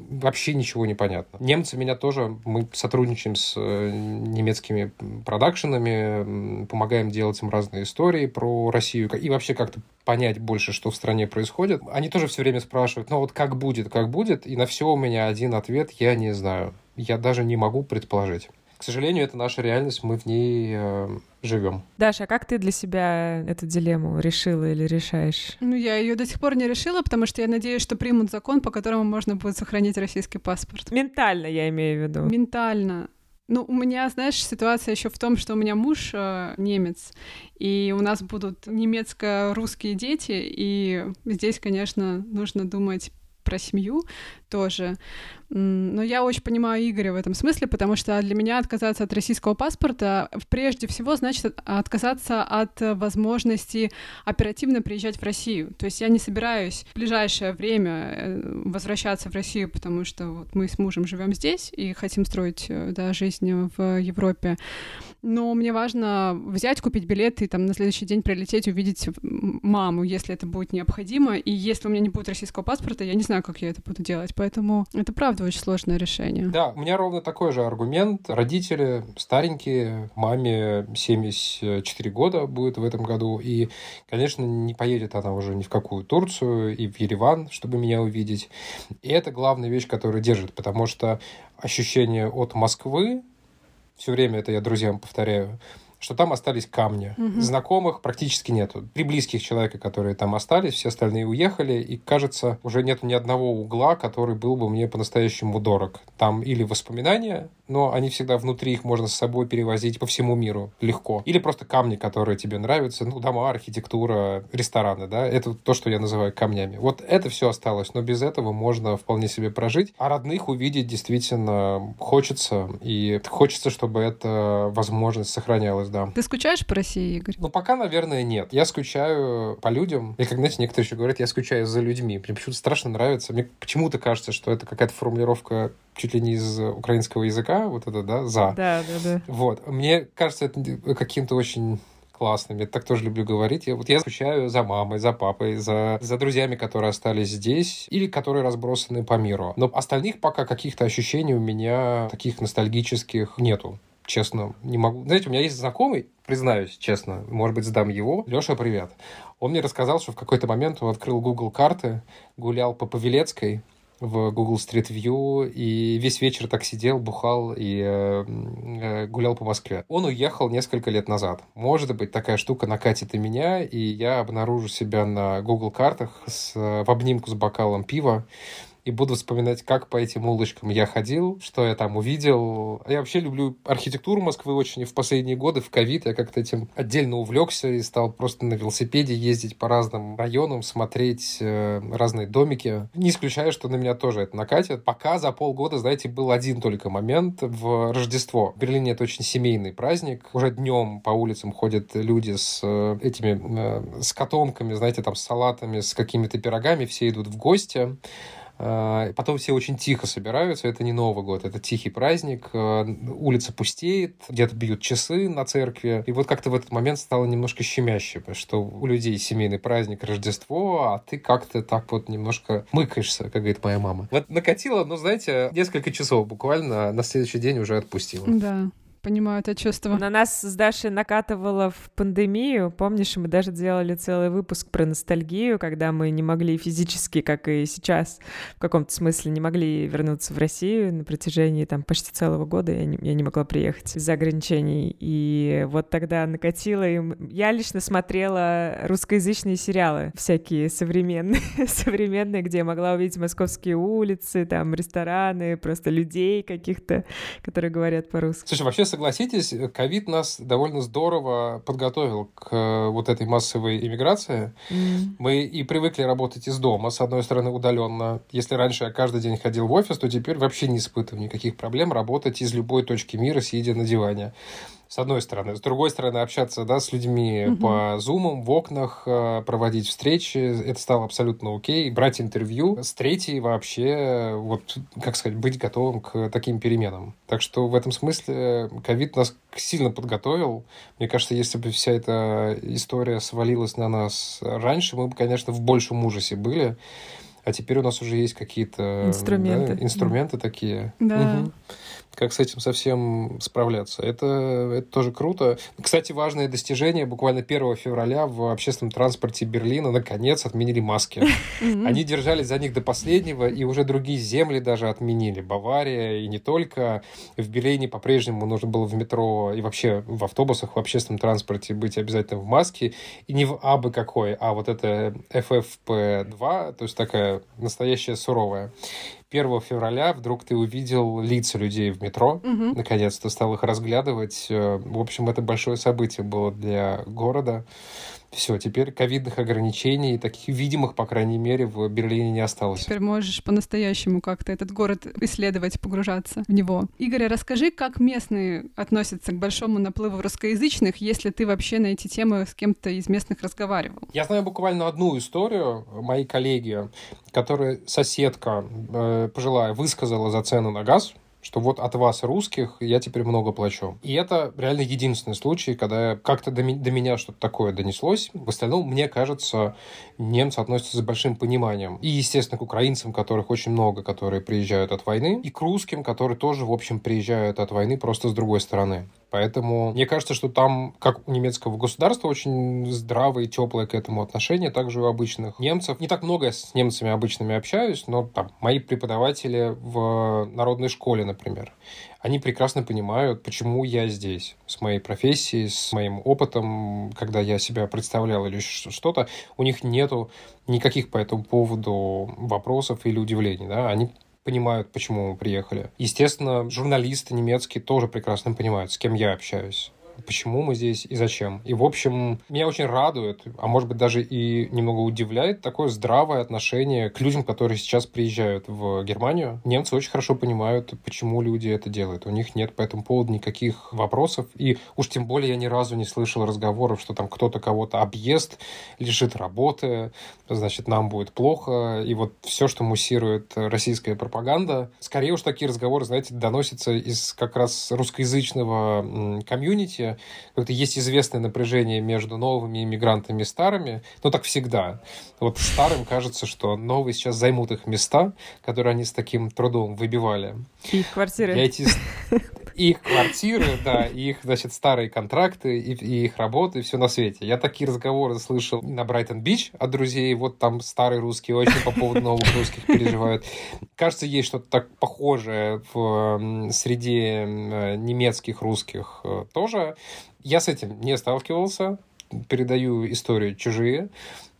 Вообще ничего не понятно. Немцы меня тоже, мы сотрудничаем с э, немецкими продакшенами, помогаем делать им разные истории про Россию и вообще как-то понять больше, что в стране происходит. Они тоже все время спрашивают, ну вот как будет, как будет, и на все у меня один ответ, я не знаю. Я даже не могу предположить. К сожалению, это наша реальность, мы в ней э, живем. Даша, а как ты для себя эту дилемму решила или решаешь? Ну, я ее до сих пор не решила, потому что я надеюсь, что примут закон, по которому можно будет сохранить российский паспорт. Ментально, я имею в виду. Ментально. Ну, у меня, знаешь, ситуация еще в том, что у меня муж э, немец, и у нас будут немецко-русские дети, и здесь, конечно, нужно думать про семью тоже. Но я очень понимаю Игоря в этом смысле, потому что для меня отказаться от российского паспорта прежде всего значит отказаться от возможности оперативно приезжать в Россию. То есть я не собираюсь в ближайшее время э, возвращаться в Россию, потому что вот мы с мужем живем здесь и хотим строить э, да, жизнь в Европе. Но мне важно взять, купить билеты и там на следующий день прилететь, увидеть маму, если это будет необходимо. И если у меня не будет российского паспорта, я не знаю, как я это буду делать. Поэтому это правда очень сложное решение. Да, у меня ровно такой же аргумент. Родители старенькие, маме 74 года будет в этом году, и, конечно, не поедет она уже ни в какую Турцию и в Ереван, чтобы меня увидеть. И это главная вещь, которая держит, потому что ощущение от Москвы, все время это я друзьям повторяю, что там остались камни. Угу. Знакомых практически нету. Три близких человека, которые там остались, все остальные уехали, и, кажется, уже нет ни одного угла, который был бы мне по-настоящему дорог. Там или воспоминания, но они всегда внутри, их можно с собой перевозить по всему миру легко. Или просто камни, которые тебе нравятся, ну, дома, архитектура, рестораны, да, это то, что я называю камнями. Вот это все осталось, но без этого можно вполне себе прожить. А родных увидеть действительно хочется, и хочется, чтобы эта возможность сохранялась, да. Ты скучаешь по России, Игорь? Ну, пока, наверное, нет. Я скучаю по людям. И, как, знаете, некоторые еще говорят, я скучаю за людьми. Мне почему-то страшно нравится. Мне почему-то кажется, что это какая-то формулировка чуть ли не из украинского языка, вот это, да, «за». Да, да, да. Вот. Мне кажется, это каким-то очень классным. Я так тоже люблю говорить. Я, вот я скучаю за мамой, за папой, за, за друзьями, которые остались здесь или которые разбросаны по миру. Но остальных пока каких-то ощущений у меня таких ностальгических нету. Честно, не могу. Знаете, у меня есть знакомый, признаюсь честно, может быть, сдам его. Леша, привет. Он мне рассказал, что в какой-то момент он открыл Google карты, гулял по Павелецкой, в Google Street View и весь вечер так сидел, бухал и э, э, гулял по Москве. Он уехал несколько лет назад. Может быть, такая штука накатит и меня, и я обнаружу себя на Google картах с, в обнимку с бокалом пива и буду вспоминать, как по этим улочкам я ходил, что я там увидел. Я вообще люблю архитектуру Москвы очень, и в последние годы, в ковид, я как-то этим отдельно увлекся и стал просто на велосипеде ездить по разным районам, смотреть э, разные домики. Не исключаю, что на меня тоже это накатит. Пока за полгода, знаете, был один только момент в Рождество. В Берлине это очень семейный праздник. Уже днем по улицам ходят люди с э, этими, э, с котомками, знаете, там с салатами, с какими-то пирогами, все идут в гости. А, потом все очень тихо собираются. Это не Новый год, это тихий праздник. А, улица пустеет, где-то бьют часы на церкви. И вот как-то в этот момент стало немножко щемяще, что у людей семейный праздник Рождество, а ты как-то так вот немножко мыкаешься, как говорит моя мама. Вот накатило, ну, знаете, несколько часов буквально, на следующий день уже отпустила. Да. Понимаю это чувство. На нас с Дашей накатывало в пандемию. Помнишь, мы даже делали целый выпуск про ностальгию, когда мы не могли физически, как и сейчас, в каком-то смысле не могли вернуться в Россию на протяжении там почти целого года. Я не, я не могла приехать из-за ограничений. И вот тогда накатило. И я лично смотрела русскоязычные сериалы всякие современные, современные, где я могла увидеть московские улицы, там рестораны, просто людей каких-то, которые говорят по-русски. Слушай, вообще согласитесь, ковид нас довольно здорово подготовил к э, вот этой массовой иммиграции. Mm. Мы и привыкли работать из дома, с одной стороны, удаленно. Если раньше я каждый день ходил в офис, то теперь вообще не испытываю никаких проблем работать из любой точки мира, сидя на диване с одной стороны. С другой стороны, общаться да, с людьми угу. по зумам, в окнах, э, проводить встречи, это стало абсолютно окей. Брать интервью. С третьей вообще, вот, как сказать, быть готовым к таким переменам. Так что в этом смысле ковид нас сильно подготовил. Мне кажется, если бы вся эта история свалилась на нас раньше, мы бы, конечно, в большем ужасе были. А теперь у нас уже есть какие-то инструменты, да, инструменты такие. Да. Угу как с этим совсем справляться. Это, это тоже круто. Кстати, важное достижение. Буквально 1 февраля в общественном транспорте Берлина наконец отменили маски. Они держались за них до последнего, и уже другие земли даже отменили. Бавария и не только. В Берлине по-прежнему нужно было в метро и вообще в автобусах, в общественном транспорте быть обязательно в маске. И не в абы какой, а вот это FFP2, то есть такая настоящая суровая. 1 февраля вдруг ты увидел лица людей в метро, угу. наконец-то стал их разглядывать. Э, в общем, это большое событие было для города. Все, теперь ковидных ограничений, таких видимых, по крайней мере, в Берлине не осталось. Теперь можешь по-настоящему как-то этот город исследовать, погружаться в него. Игорь, расскажи, как местные относятся к большому наплыву русскоязычных, если ты вообще на эти темы с кем-то из местных разговаривал? Я знаю буквально одну историю моей коллеги, которая соседка э, пожилая высказала за цену на газ, что вот от вас, русских, я теперь много плачу. И это реально единственный случай, когда как-то до, до меня что-то такое донеслось. В остальном, мне кажется, немцы относятся с большим пониманием. И, естественно, к украинцам, которых очень много, которые приезжают от войны, и к русским, которые тоже, в общем, приезжают от войны просто с другой стороны. Поэтому мне кажется, что там, как у немецкого государства, очень здравое и теплое к этому отношение, также у обычных немцев. Не так много я с немцами обычными общаюсь, но там мои преподаватели в народной школе, например, они прекрасно понимают, почему я здесь, с моей профессией, с моим опытом, когда я себя представлял или что-то, у них нету никаких по этому поводу вопросов или удивлений, да, они понимают, почему мы приехали. Естественно, журналисты немецкие тоже прекрасно понимают, с кем я общаюсь почему мы здесь и зачем. И, в общем, меня очень радует, а может быть даже и немного удивляет такое здравое отношение к людям, которые сейчас приезжают в Германию. Немцы очень хорошо понимают, почему люди это делают. У них нет по этому поводу никаких вопросов. И уж тем более я ни разу не слышал разговоров, что там кто-то кого-то объест, лишит работы, значит, нам будет плохо. И вот все, что муссирует российская пропаганда, скорее уж такие разговоры, знаете, доносятся из как раз русскоязычного комьюнити, как-то есть известное напряжение между новыми иммигрантами и старыми, но так всегда. Вот старым кажется, что новые сейчас займут их места, которые они с таким трудом выбивали. их квартиры. Я эти их квартиры, да, их, значит, старые контракты, и, и их работы, и все на свете. Я такие разговоры слышал на Брайтон-Бич от друзей, вот там старые русские очень по поводу новых русских переживают. Кажется, есть что-то так похожее в среде немецких русских э, тоже. Я с этим не сталкивался, передаю историю чужие,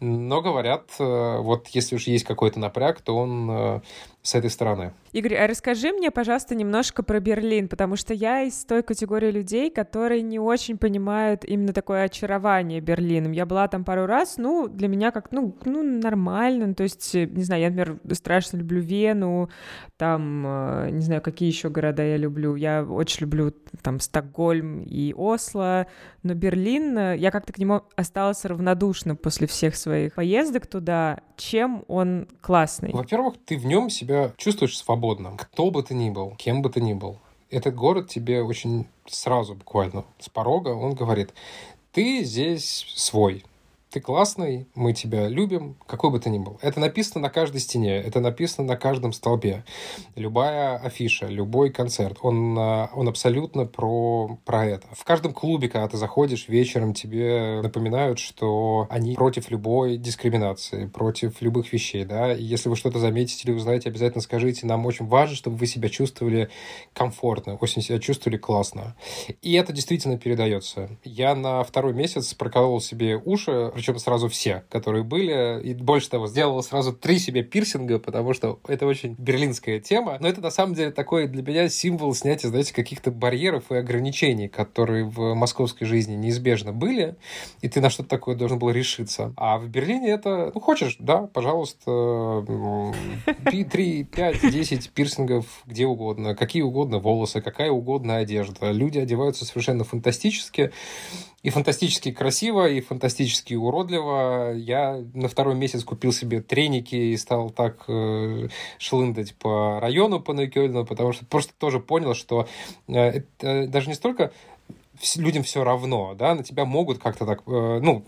но говорят, э, вот если уж есть какой-то напряг, то он э, с этой стороны. Игорь, а расскажи мне, пожалуйста, немножко про Берлин, потому что я из той категории людей, которые не очень понимают именно такое очарование Берлином. Я была там пару раз, ну, для меня как, ну, ну нормально, то есть, не знаю, я, например, страшно люблю Вену, там, э, не знаю, какие еще города я люблю. Я очень люблю там Стокгольм и Осло, но Берлин, э, я как-то к нему осталась равнодушна после всех своих поездок туда. Чем он классный? Во-первых, ты в нем себя чувствуешь свободным. Кто бы ты ни был, кем бы ты ни был. Этот город тебе очень сразу, буквально, с порога, он говорит, ты здесь свой, ты классный, мы тебя любим, какой бы ты ни был. Это написано на каждой стене, это написано на каждом столбе. Любая афиша, любой концерт, он, э, он абсолютно про, про это. В каждом клубе, когда ты заходишь вечером, тебе напоминают, что они против любой дискриминации, против любых вещей, да, и если вы что-то заметите или узнаете, обязательно скажите, нам очень важно, чтобы вы себя чувствовали комфортно, очень себя чувствовали классно. И это действительно передается. Я на второй месяц проколол себе уши, причем сразу все, которые были, и больше того, сделал сразу три себе пирсинга, потому что это очень берлинская тема, но это на самом деле такой для меня символ снятия, знаете, каких-то барьеров и ограничений, которые в московской жизни неизбежно были, и ты на что-то такое должен был решиться. А в Берлине это, ну, хочешь, да, пожалуйста, 3, 5, 10 пирсингов где угодно, какие угодно волосы, какая угодно одежда. Люди одеваются совершенно фантастически, и фантастически красиво, и фантастически уродливо. Я на второй месяц купил себе треники и стал так э, шлындать по району, по Нойкёльну, потому что просто тоже понял, что э, это даже не столько людям все равно, да, на тебя могут как-то так, э, ну,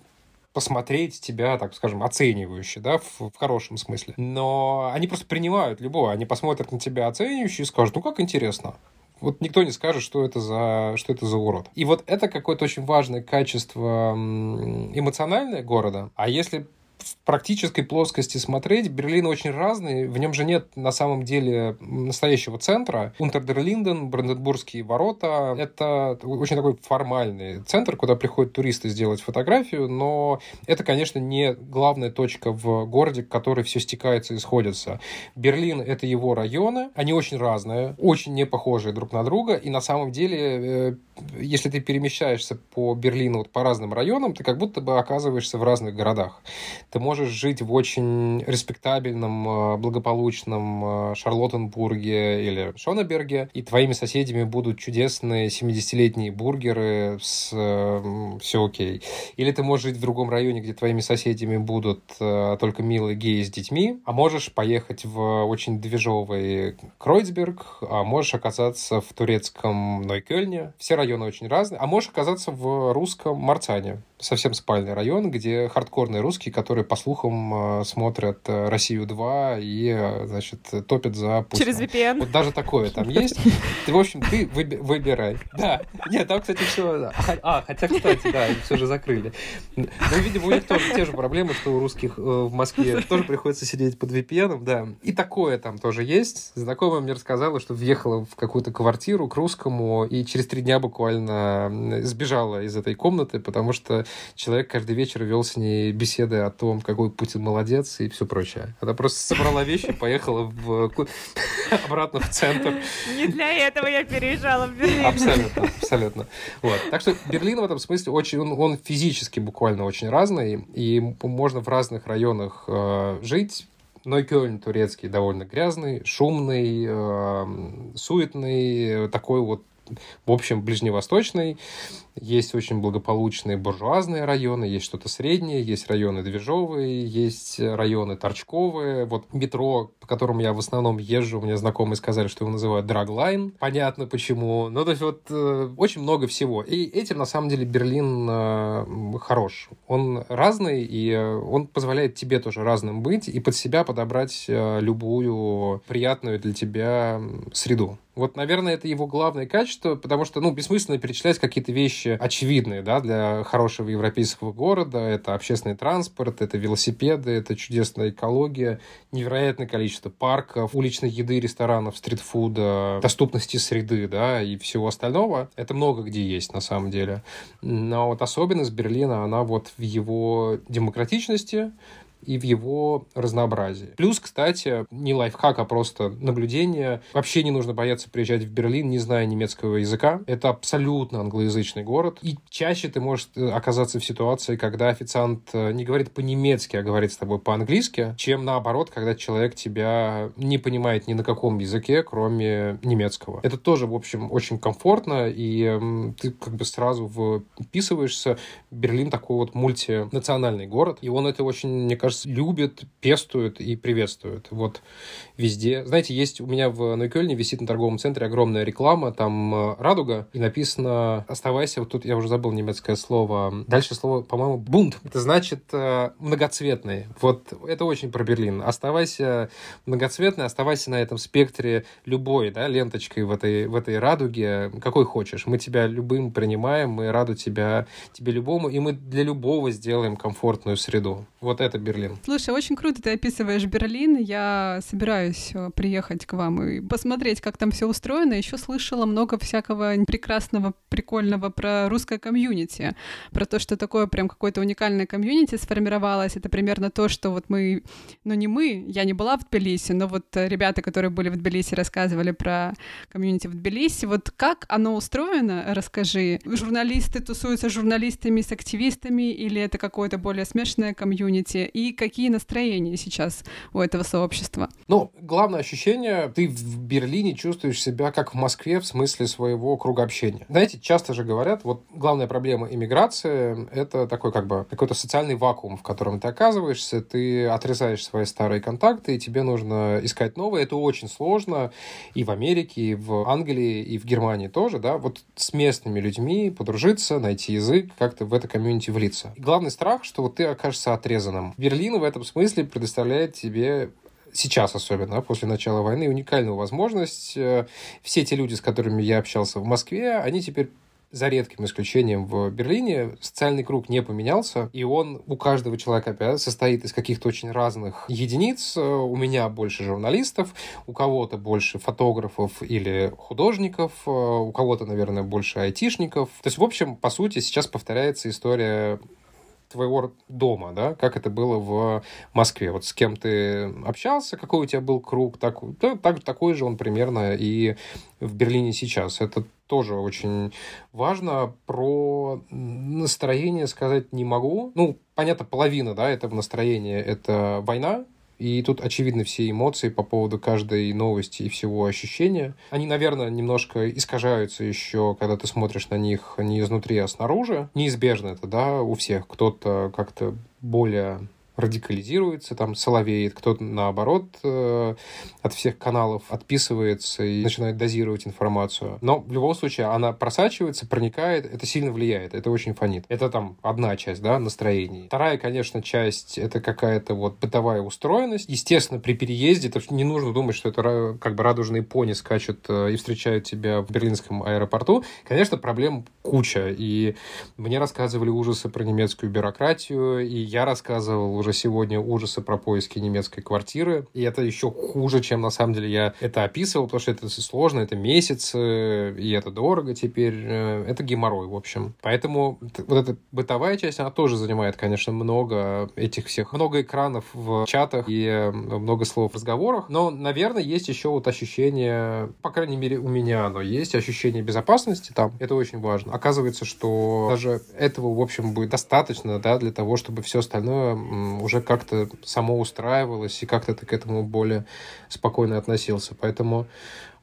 посмотреть тебя, так скажем, оценивающе, да, в, в хорошем смысле. Но они просто принимают любого, они посмотрят на тебя оценивающе и скажут, ну как интересно. Вот никто не скажет, что это за, что это за урод. И вот это какое-то очень важное качество эмоциональное города. А если в практической плоскости смотреть, Берлин очень разный, в нем же нет на самом деле настоящего центра. Унтердерлинден, Бранденбургские ворота — это очень такой формальный центр, куда приходят туристы сделать фотографию, но это, конечно, не главная точка в городе, к которой все стекается и сходится. Берлин — это его районы, они очень разные, очень не похожие друг на друга, и на самом деле, э, если ты перемещаешься по Берлину вот по разным районам, ты как будто бы оказываешься в разных городах. Ты можешь жить в очень респектабельном, э, благополучном э, Шарлоттенбурге или Шонеберге, и твоими соседями будут чудесные 70-летние бургеры с э, все окей. Или ты можешь жить в другом районе, где твоими соседями будут только милые геи с детьми, а можешь поехать в очень движовый Кройцберг, а можешь оказаться в турецком Нойкёльне. Все районы очень разные. А можешь оказаться в русском Марцане совсем спальный район, где хардкорные русские, которые, по слухам, э, смотрят э, «Россию-2» и, э, значит, топят за Путина. Через VPN? Вот даже такое там есть. Ты, в общем, ты выби- выбирай. Да. Нет, там, кстати, все... А, хотя, кстати, да, все же закрыли. Ну, видимо, у них тоже те же проблемы, что у русских в Москве. Тоже приходится сидеть под VPN, да. И такое там тоже есть. Знакомая мне рассказала, что въехала в какую-то квартиру к русскому и через три дня буквально сбежала из этой комнаты, потому что человек каждый вечер вел с ней беседы о том, какой Путин молодец и все прочее. Она просто собрала вещи, поехала в... обратно в центр. Не для этого я переезжала в Берлин. Абсолютно, абсолютно. Вот. Так что Берлин в этом смысле очень, он, он физически буквально очень разный, и можно в разных районах э, жить, Нойкёльн турецкий довольно грязный, шумный, э, суетный, такой вот в общем, ближневосточный. Есть очень благополучные буржуазные районы, есть что-то среднее, есть районы движовые, есть районы торчковые. Вот метро, по которому я в основном езжу, мне знакомые сказали, что его называют драглайн. Понятно почему. Ну, то есть вот э, очень много всего. И этим, на самом деле, Берлин э, хорош. Он разный, и э, он позволяет тебе тоже разным быть и под себя подобрать э, любую приятную для тебя среду. Вот, наверное, это его главное качество, потому что, ну, бессмысленно перечислять какие-то вещи очевидные, да, для хорошего европейского города. Это общественный транспорт, это велосипеды, это чудесная экология, невероятное количество парков, уличной еды, ресторанов, стритфуда, доступности среды, да, и всего остального. Это много где есть, на самом деле. Но вот особенность Берлина, она вот в его демократичности, и в его разнообразии. Плюс, кстати, не лайфхак, а просто наблюдение. Вообще не нужно бояться приезжать в Берлин, не зная немецкого языка. Это абсолютно англоязычный город. И чаще ты можешь э, оказаться в ситуации, когда официант э, не говорит по-немецки, а говорит с тобой по-английски, чем наоборот, когда человек тебя не понимает ни на каком языке, кроме немецкого. Это тоже, в общем, очень комфортно, и ты как бы сразу вписываешься. Берлин такой вот мультинациональный город, и он это очень, мне кажется, кажется, любят, пестуют и приветствуют. Вот везде. Знаете, есть у меня в Нойкельне висит на торговом центре огромная реклама, там э, радуга, и написано «Оставайся», вот тут я уже забыл немецкое слово. Дальше слово, по-моему, «бунт». Это значит э, многоцветный. Вот это очень про Берлин. Оставайся многоцветный, оставайся на этом спектре любой, да, ленточкой в этой, в этой радуге, какой хочешь. Мы тебя любым принимаем, мы рады тебя, тебе любому, и мы для любого сделаем комфортную среду. Вот это Берлин. Слушай, очень круто ты описываешь Берлин. Я собираюсь э, приехать к вам и посмотреть, как там все устроено. Еще слышала много всякого прекрасного, прикольного про русское комьюнити, про то, что такое прям какое-то уникальное комьюнити сформировалось. Это примерно то, что вот мы, ну не мы, я не была в Тбилиси, но вот ребята, которые были в Тбилиси, рассказывали про комьюнити в Тбилиси. Вот как оно устроено, расскажи. Журналисты тусуются с журналистами, с активистами, или это какое-то более смешанное комьюнити? И какие настроения сейчас у этого сообщества? Ну, главное ощущение, ты в Берлине чувствуешь себя как в Москве в смысле своего круга общения. Знаете, часто же говорят, вот главная проблема иммиграции — это такой как бы какой-то социальный вакуум, в котором ты оказываешься, ты отрезаешь свои старые контакты, и тебе нужно искать новые. Это очень сложно и в Америке, и в Англии, и в Германии тоже, да, вот с местными людьми подружиться, найти язык, как-то в это комьюнити влиться. И главный страх, что вот ты окажешься отрезанным. Берлин в этом смысле предоставляет тебе сейчас особенно, после начала войны, уникальную возможность. Э, все те люди, с которыми я общался в Москве, они теперь за редким исключением в Берлине, социальный круг не поменялся, и он у каждого человека опять состоит из каких-то очень разных единиц. У меня больше журналистов, у кого-то больше фотографов или художников, у кого-то, наверное, больше айтишников. То есть, в общем, по сути, сейчас повторяется история твоего дома, да, как это было в Москве. Вот с кем ты общался, какой у тебя был круг, так, да, так, такой же он примерно и в Берлине сейчас. Это тоже очень важно. Про настроение сказать не могу. Ну, понятно, половина, да, этого настроения — это война, и тут очевидны все эмоции по поводу каждой новости и всего ощущения. Они, наверное, немножко искажаются еще, когда ты смотришь на них не изнутри, а снаружи. Неизбежно это, да, у всех. Кто-то как-то более радикализируется, там соловеет, кто-то наоборот э, от всех каналов отписывается и начинает дозировать информацию. Но в любом случае она просачивается, проникает, это сильно влияет, это очень фонит. Это там одна часть, да, настроений. Вторая, конечно, часть это какая-то вот бытовая устроенность. Естественно, при переезде это не нужно думать, что это как бы радужные пони скачут э, и встречают тебя в берлинском аэропорту. Конечно, проблем куча. И мне рассказывали ужасы про немецкую бюрократию, и я рассказывал уже сегодня ужасы про поиски немецкой квартиры. И это еще хуже, чем на самом деле я это описывал, потому что это сложно, это месяц, и это дорого теперь. Э, это геморрой, в общем. Поэтому вот эта бытовая часть, она тоже занимает, конечно, много этих всех, много экранов в чатах и э, много слов в разговорах. Но, наверное, есть еще вот ощущение, по крайней мере, у меня оно есть, ощущение безопасности там. Это очень важно. Оказывается, что даже этого, в общем, будет достаточно, да, для того, чтобы все остальное уже как-то само устраивалось, и как-то ты к этому более спокойно относился. Поэтому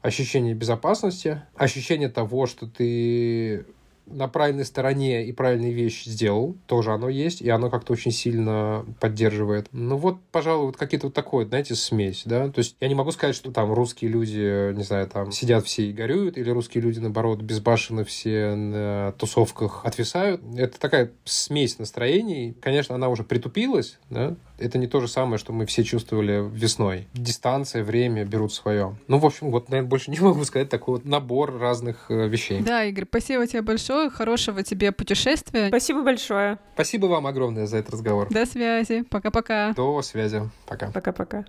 ощущение безопасности, ощущение того, что ты на правильной стороне и правильные вещи сделал, тоже оно есть, и оно как-то очень сильно поддерживает. Ну вот, пожалуй, вот какие-то вот такое, знаете, смесь, да, то есть я не могу сказать, что там русские люди, не знаю, там сидят все и горюют, или русские люди, наоборот, безбашенно все на тусовках отвисают. Это такая смесь настроений. Конечно, она уже притупилась, да, это не то же самое, что мы все чувствовали весной. Дистанция, время берут свое. Ну, в общем, вот, наверное, больше не могу сказать такой вот набор разных э, вещей. Да, Игорь, спасибо тебе большое, хорошего тебе путешествия. Спасибо большое. Спасибо вам огромное за этот разговор. До связи, пока-пока. До связи, пока. Пока-пока.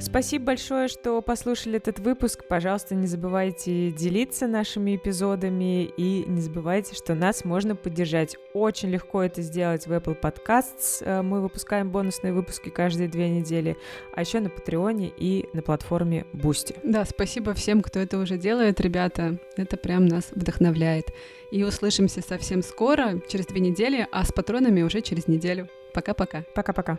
Спасибо большое, что послушали этот выпуск. Пожалуйста, не забывайте делиться нашими эпизодами и не забывайте, что нас можно поддержать. Очень легко это сделать в Apple Podcasts. Э, мы выпускаем бонусные выпуски каждые две недели, а еще на Патреоне и на платформе Boosty. Да, спасибо всем, кто это уже делает, ребята. Это прям нас вдохновляет. И услышимся совсем скоро, через две недели, а с патронами уже через неделю. Пока-пока. Пока-пока.